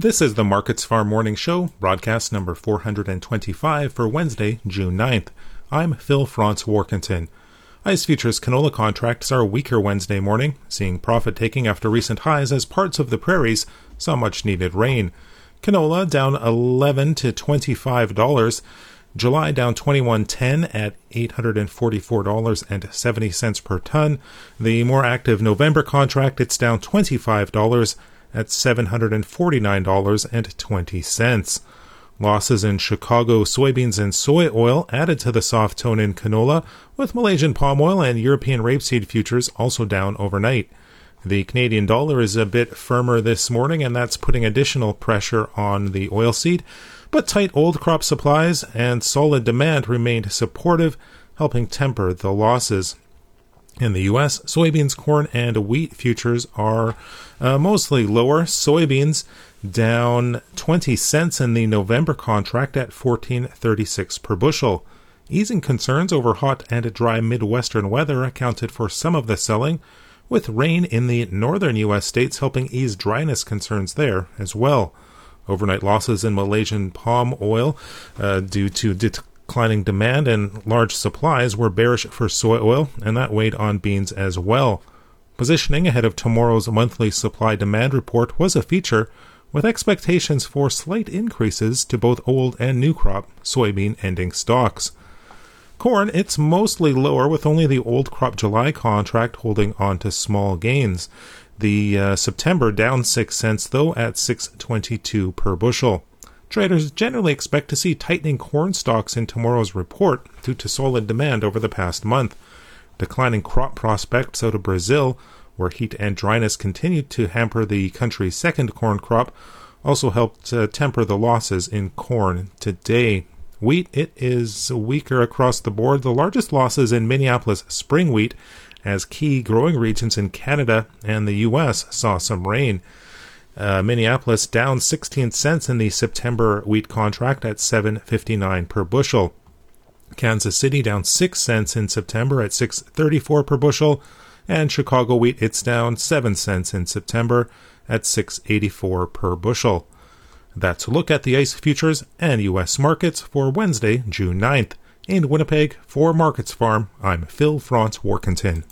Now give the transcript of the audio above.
This is the Markets Farm Morning Show, broadcast number 425 for Wednesday, June 9th. I'm Phil Franz Warkentin. ICE futures canola contracts are weaker Wednesday morning, seeing profit taking after recent highs as parts of the prairies saw much needed rain. Canola down 11 to $25. July down 21.10 at $844.70 per ton. The more active November contract, it's down $25 at $749.20. Losses in Chicago soybeans and soy oil added to the soft tone in canola, with Malaysian palm oil and European rapeseed futures also down overnight. The Canadian dollar is a bit firmer this morning, and that's putting additional pressure on the oilseed. But tight old crop supplies and solid demand remained supportive, helping temper the losses. In the U.S., soybeans, corn, and wheat futures are uh, mostly lower. Soybeans down 20 cents in the November contract at 14.36 per bushel. Easing concerns over hot and dry Midwestern weather accounted for some of the selling, with rain in the northern U.S. states helping ease dryness concerns there as well. Overnight losses in Malaysian palm oil uh, due to declining demand and large supplies were bearish for soy oil, and that weighed on beans as well. Positioning ahead of tomorrow's monthly supply demand report was a feature, with expectations for slight increases to both old and new crop soybean ending stocks. Corn, it's mostly lower, with only the old crop July contract holding on to small gains. The uh, September down 6 cents though at 6.22 per bushel. Traders generally expect to see tightening corn stocks in tomorrow's report due to solid demand over the past month. Declining crop prospects out of Brazil, where heat and dryness continued to hamper the country's second corn crop, also helped uh, temper the losses in corn today. Wheat, it is weaker across the board. The largest losses in Minneapolis spring wheat as key growing regions in Canada and the U.S. saw some rain. Uh, Minneapolis down 16 cents in the September wheat contract at 7.59 per bushel. Kansas City down 6 cents in September at 6.34 per bushel, and Chicago wheat it's down 7 cents in September at 6.84 per bushel. That's a look at the ICE futures and U.S. markets for Wednesday, June 9th. In Winnipeg, for Markets Farm, I'm Phil Franz Warkentin.